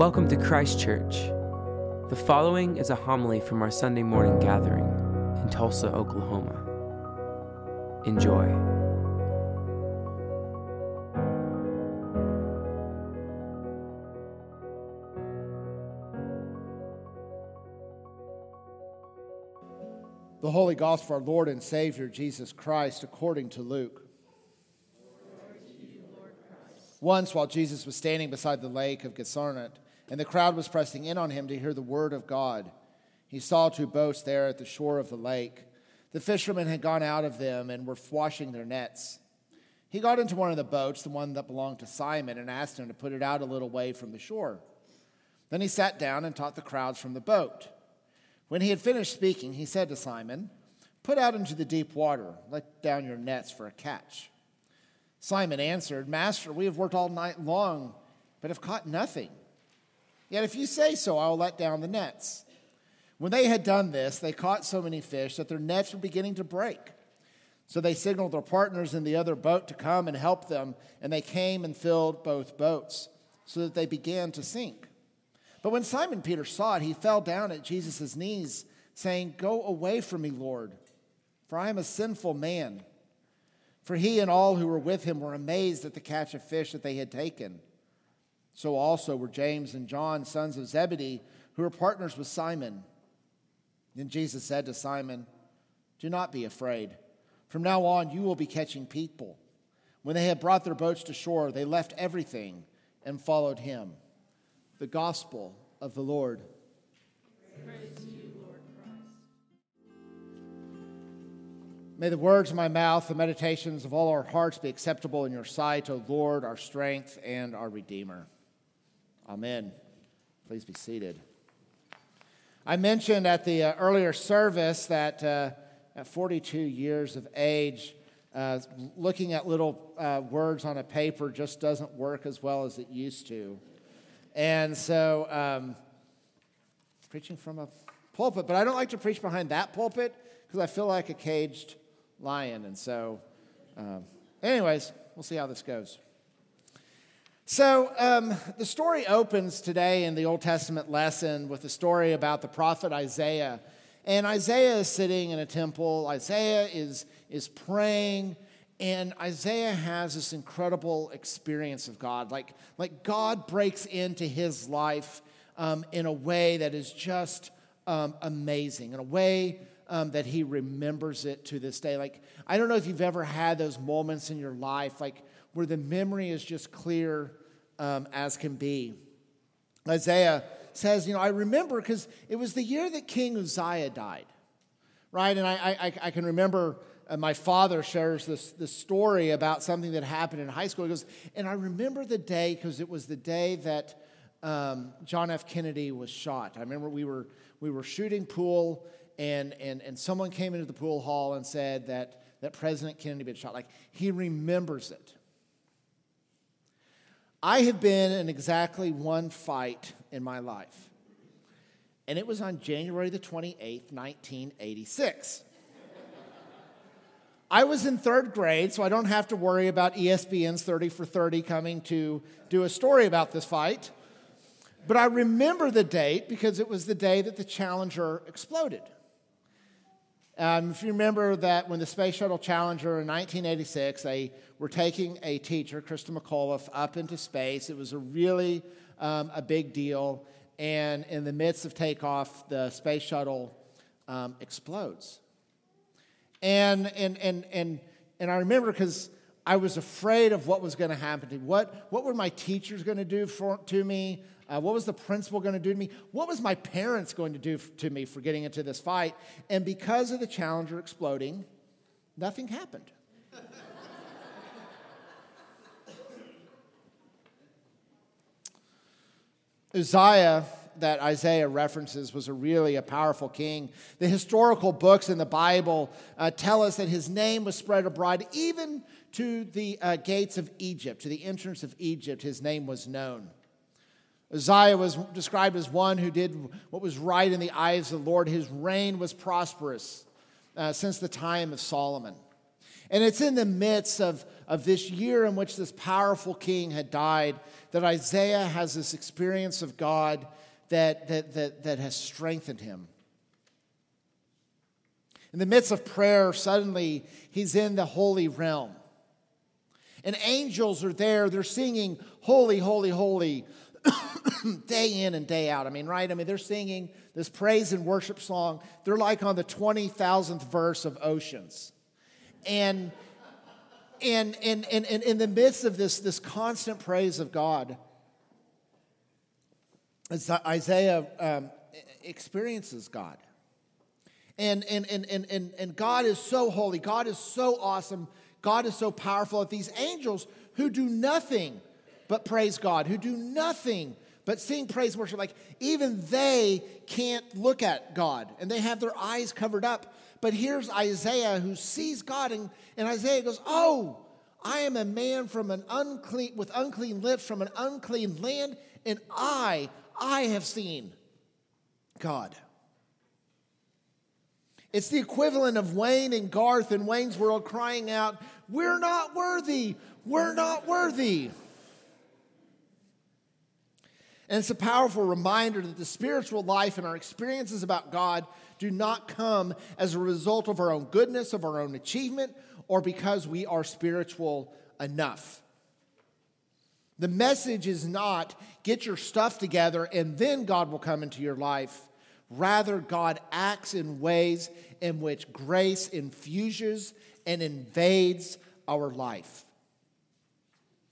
Welcome to Christ Church. The following is a homily from our Sunday morning gathering in Tulsa, Oklahoma. Enjoy. The Holy Gospel of our Lord and Savior Jesus Christ according to Luke. Once, while Jesus was standing beside the lake of Gennesaret, and the crowd was pressing in on him to hear the word of God, he saw two boats there at the shore of the lake. The fishermen had gone out of them and were washing their nets. He got into one of the boats, the one that belonged to Simon, and asked him to put it out a little way from the shore. Then he sat down and taught the crowds from the boat. When he had finished speaking, he said to Simon, Put out into the deep water, let down your nets for a catch. Simon answered, Master, we have worked all night long, but have caught nothing. Yet if you say so, I will let down the nets. When they had done this, they caught so many fish that their nets were beginning to break. So they signaled their partners in the other boat to come and help them, and they came and filled both boats, so that they began to sink. But when Simon Peter saw it, he fell down at Jesus' knees, saying, Go away from me, Lord, for I am a sinful man. For he and all who were with him were amazed at the catch of fish that they had taken. So also were James and John, sons of Zebedee, who were partners with Simon. Then Jesus said to Simon, Do not be afraid. From now on, you will be catching people. When they had brought their boats to shore, they left everything and followed him. The gospel of the Lord. Praise May the words of my mouth, the meditations of all our hearts be acceptable in your sight, O Lord, our strength and our Redeemer. Amen. Please be seated. I mentioned at the uh, earlier service that uh, at 42 years of age, uh, looking at little uh, words on a paper just doesn't work as well as it used to. And so, um, preaching from a pulpit, but I don't like to preach behind that pulpit because I feel like a caged lion. And so, um, anyways, we'll see how this goes. So, um, the story opens today in the Old Testament lesson with a story about the prophet Isaiah. And Isaiah is sitting in a temple, Isaiah is, is praying, and Isaiah has this incredible experience of God. Like, like God breaks into his life um, in a way that is just um, amazing, in a way um, that he remembers it to this day. Like, I don't know if you've ever had those moments in your life, like where the memory is just clear um, as can be. Isaiah says, You know, I remember because it was the year that King Uzziah died, right? And I, I, I can remember uh, my father shares this, this story about something that happened in high school. He goes, And I remember the day because it was the day that um, John F. Kennedy was shot. I remember we were, we were shooting pool and, and, and someone came into the pool hall and said that, that President Kennedy had been shot. Like, he remembers it. I have been in exactly one fight in my life, and it was on January the 28th, 1986. I was in third grade, so I don't have to worry about ESPN's 30 for 30 coming to do a story about this fight. But I remember the date because it was the day that the Challenger exploded. Um, if you remember that when the Space Shuttle Challenger in 1986, they were taking a teacher, Christa McAuliffe, up into space. It was a really um, a big deal. And in the midst of takeoff, the space shuttle um, explodes. And, and, and, and, and I remember because I was afraid of what was going to happen to me. What, what were my teachers going to do for, to me? Uh, what was the principal going to do to me? What was my parents going to do to me for getting into this fight? And because of the Challenger exploding, nothing happened. Uzziah, that Isaiah references, was a really a powerful king. The historical books in the Bible uh, tell us that his name was spread abroad, even to the uh, gates of Egypt, to the entrance of Egypt. His name was known. Uzziah was described as one who did what was right in the eyes of the Lord. His reign was prosperous uh, since the time of Solomon. And it's in the midst of, of this year in which this powerful king had died that Isaiah has this experience of God that, that, that, that has strengthened him. In the midst of prayer, suddenly he's in the holy realm. And angels are there. They're singing, Holy, Holy, Holy, day in and day out. I mean, right? I mean, they're singing this praise and worship song. They're like on the 20,000th verse of Oceans. And, and, and, and, and in the midst of this, this constant praise of God, Isaiah um, experiences God. And, and, and, and, and, and God is so holy, God is so awesome, God is so powerful that these angels who do nothing but praise God, who do nothing but sing praise worship, like even they can't look at God and they have their eyes covered up. But here's Isaiah who sees God, and, and Isaiah goes, Oh, I am a man from an unclean with unclean lips from an unclean land, and I, I have seen God. It's the equivalent of Wayne and Garth in Wayne's World crying out, We're not worthy, we're not worthy. And it's a powerful reminder that the spiritual life and our experiences about God do not come as a result of our own goodness, of our own achievement, or because we are spiritual enough. The message is not get your stuff together and then God will come into your life. Rather, God acts in ways in which grace infuses and invades our life.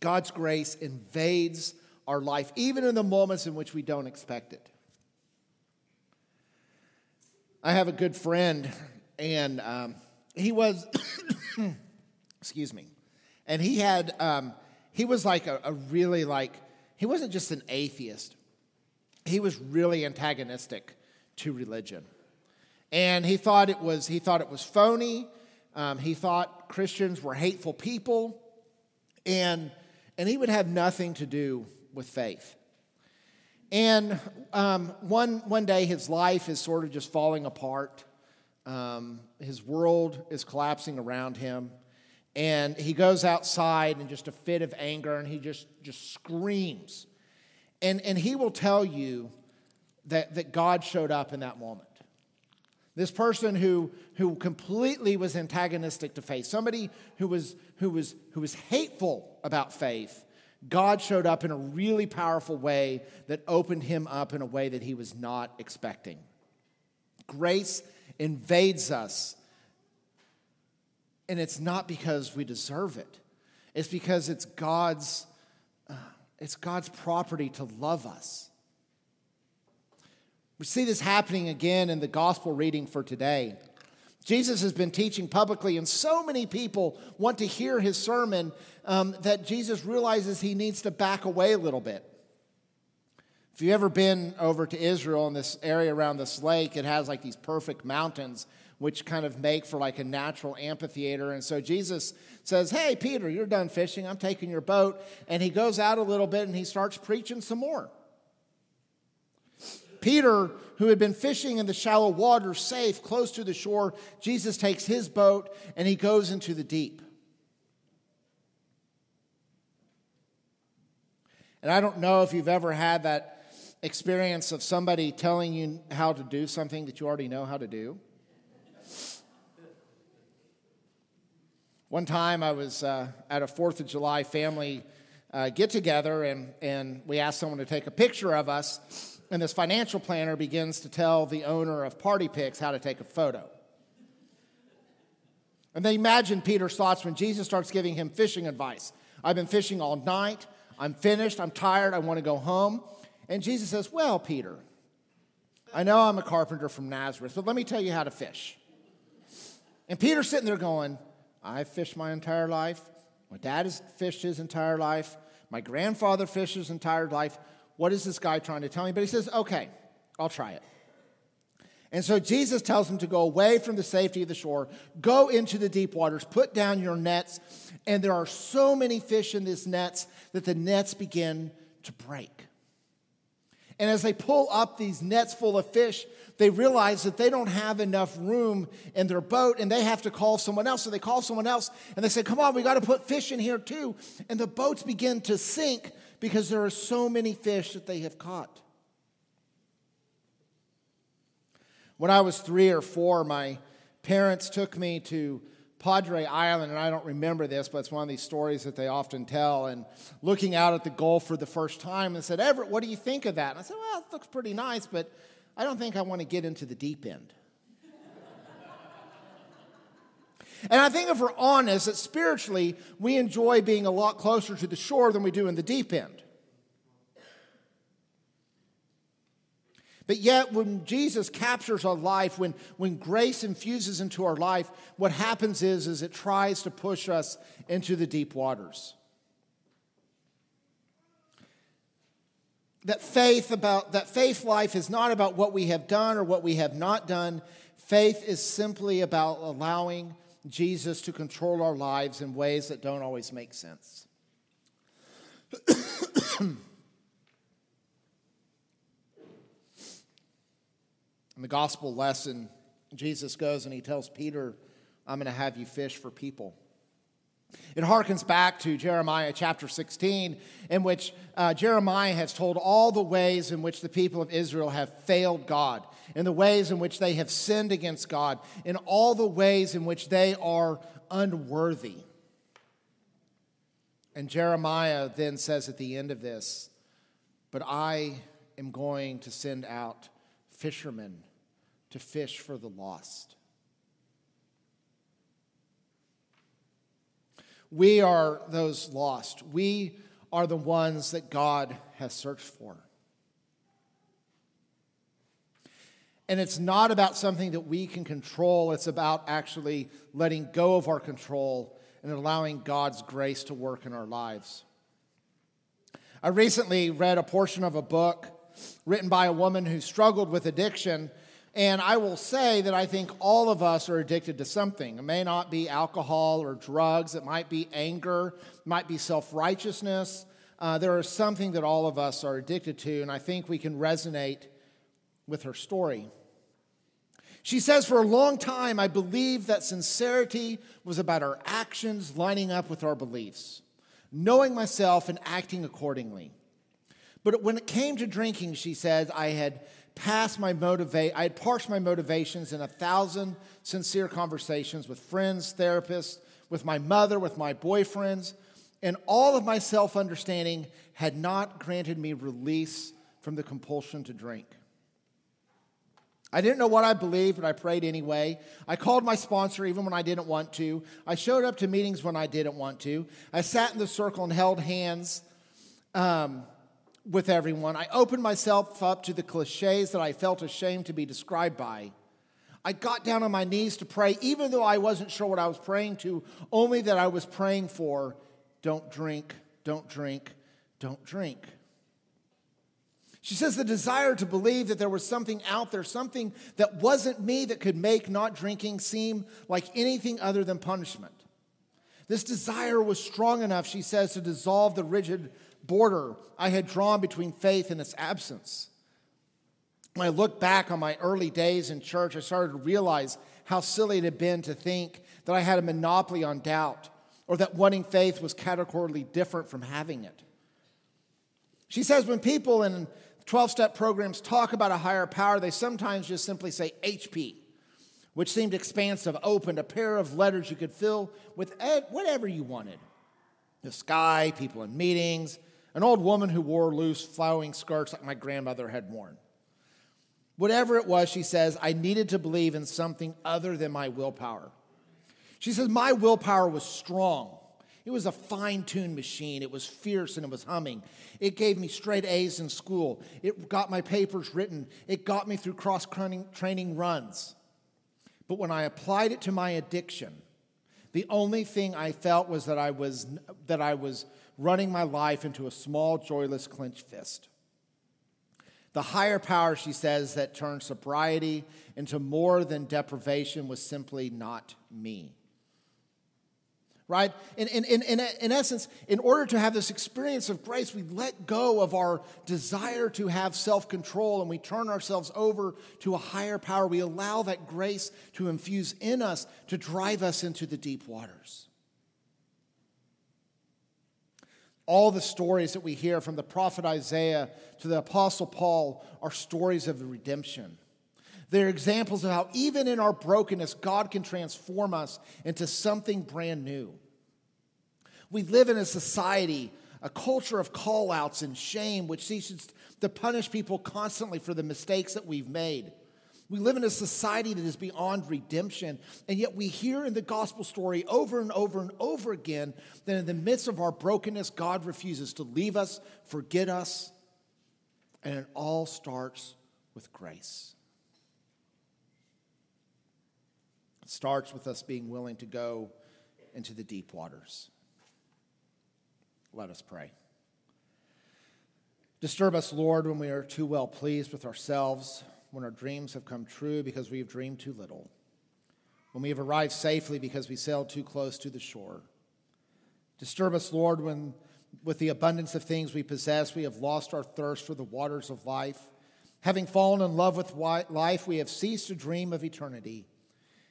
God's grace invades our life, even in the moments in which we don't expect it. I have a good friend, and um, he was, excuse me, and he had, um, he was like a, a really like, he wasn't just an atheist, he was really antagonistic to religion. And he thought it was, he thought it was phony. Um, he thought Christians were hateful people. And, and he would have nothing to do with faith. And um, one, one day his life is sort of just falling apart. Um, his world is collapsing around him. And he goes outside in just a fit of anger and he just, just screams. And, and he will tell you that, that God showed up in that moment. This person who, who completely was antagonistic to faith, somebody who was, who, was, who was hateful about faith, God showed up in a really powerful way that opened him up in a way that he was not expecting. Grace invades us, and it's not because we deserve it. It's because it's God's, uh, it's God's property to love us. We see this happening again in the gospel reading for today. Jesus has been teaching publicly, and so many people want to hear his sermon um, that Jesus realizes he needs to back away a little bit. If you've ever been over to Israel in this area around this lake, it has like these perfect mountains which kind of make for like a natural amphitheater. And so Jesus says, Hey, Peter, you're done fishing. I'm taking your boat. And he goes out a little bit and he starts preaching some more. Peter, who had been fishing in the shallow water, safe, close to the shore, Jesus takes his boat and he goes into the deep. And I don't know if you've ever had that experience of somebody telling you how to do something that you already know how to do. One time I was uh, at a Fourth of July family uh, get together, and, and we asked someone to take a picture of us and this financial planner begins to tell the owner of Party Pics how to take a photo. And then imagine Peter's thoughts when Jesus starts giving him fishing advice. I've been fishing all night. I'm finished. I'm tired. I want to go home. And Jesus says, Well, Peter, I know I'm a carpenter from Nazareth, but let me tell you how to fish. And Peter's sitting there going, I've fished my entire life. My dad has fished his entire life. My grandfather fished his entire life. What is this guy trying to tell me? But he says, okay, I'll try it. And so Jesus tells him to go away from the safety of the shore, go into the deep waters, put down your nets. And there are so many fish in these nets that the nets begin to break. And as they pull up these nets full of fish, they realize that they don't have enough room in their boat and they have to call someone else. So they call someone else and they say, Come on, we got to put fish in here too. And the boats begin to sink because there are so many fish that they have caught. When I was three or four, my parents took me to Padre Island, and I don't remember this, but it's one of these stories that they often tell. And looking out at the Gulf for the first time, and said, Everett, what do you think of that? And I said, Well, it looks pretty nice, but I don't think I want to get into the deep end. and I think if we're honest, that spiritually, we enjoy being a lot closer to the shore than we do in the deep end. But yet, when Jesus captures our life, when, when grace infuses into our life, what happens is, is it tries to push us into the deep waters. That faith about that faith life is not about what we have done or what we have not done. Faith is simply about allowing Jesus to control our lives in ways that don't always make sense. In the gospel lesson, Jesus goes and he tells Peter, I'm going to have you fish for people. It harkens back to Jeremiah chapter 16, in which uh, Jeremiah has told all the ways in which the people of Israel have failed God, in the ways in which they have sinned against God, in all the ways in which they are unworthy. And Jeremiah then says at the end of this, But I am going to send out fishermen to fish for the lost. We are those lost. We are the ones that God has searched for. And it's not about something that we can control, it's about actually letting go of our control and allowing God's grace to work in our lives. I recently read a portion of a book written by a woman who struggled with addiction. And I will say that I think all of us are addicted to something. It may not be alcohol or drugs, it might be anger, it might be self righteousness. Uh, there is something that all of us are addicted to, and I think we can resonate with her story. She says, For a long time, I believed that sincerity was about our actions lining up with our beliefs, knowing myself and acting accordingly. But when it came to drinking, she said, I had passed my motivate, I had parsed my motivations in a thousand sincere conversations with friends, therapists, with my mother, with my boyfriends, and all of my self understanding had not granted me release from the compulsion to drink. I didn't know what I believed, but I prayed anyway. I called my sponsor even when I didn't want to. I showed up to meetings when I didn't want to. I sat in the circle and held hands. Um, with everyone. I opened myself up to the cliches that I felt ashamed to be described by. I got down on my knees to pray, even though I wasn't sure what I was praying to, only that I was praying for don't drink, don't drink, don't drink. She says the desire to believe that there was something out there, something that wasn't me that could make not drinking seem like anything other than punishment. This desire was strong enough, she says, to dissolve the rigid border I had drawn between faith and its absence. When I look back on my early days in church, I started to realize how silly it had been to think that I had a monopoly on doubt or that wanting faith was categorically different from having it. She says when people in 12 step programs talk about a higher power, they sometimes just simply say HP, which seemed expansive, open, a pair of letters you could fill with whatever you wanted the sky, people in meetings, an old woman who wore loose, flowing skirts like my grandmother had worn. Whatever it was, she says, I needed to believe in something other than my willpower. She says, My willpower was strong. It was a fine tuned machine. It was fierce and it was humming. It gave me straight A's in school. It got my papers written. It got me through cross training runs. But when I applied it to my addiction, the only thing I felt was that I was, that I was running my life into a small, joyless clenched fist. The higher power, she says, that turned sobriety into more than deprivation was simply not me. right? In, in, in, in, essence, in order to have this experience of grace, we let go of our desire to have self control and we turn ourselves over to a higher power. We allow that grace to infuse in us to drive us into the deep waters. All the stories that we hear from the prophet Isaiah to the apostle Paul are stories of redemption. They're examples of how, even in our brokenness, God can transform us into something brand new. We live in a society, a culture of call outs and shame, which seeks to punish people constantly for the mistakes that we've made. We live in a society that is beyond redemption, and yet we hear in the gospel story over and over and over again that in the midst of our brokenness, God refuses to leave us, forget us, and it all starts with grace. It starts with us being willing to go into the deep waters. Let us pray. Disturb us, Lord, when we are too well pleased with ourselves when our dreams have come true because we have dreamed too little, when we have arrived safely because we sailed too close to the shore. Disturb us, Lord, when with the abundance of things we possess, we have lost our thirst for the waters of life. Having fallen in love with life, we have ceased to dream of eternity.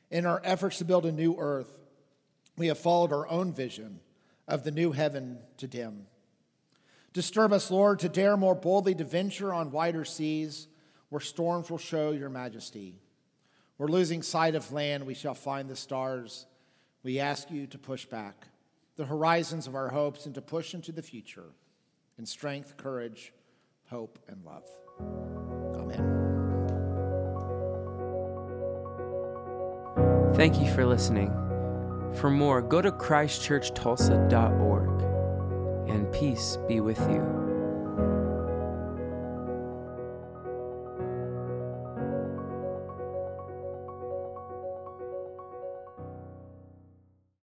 In our efforts to build a new earth, we have followed our own vision of the new heaven to dim. Disturb us, Lord, to dare more boldly to venture on wider seas where storms will show your majesty. Where losing sight of land, we shall find the stars. We ask you to push back the horizons of our hopes and to push into the future in strength, courage, hope, and love. Amen. Thank you for listening. For more, go to christchurchtulsa.org, and peace be with you.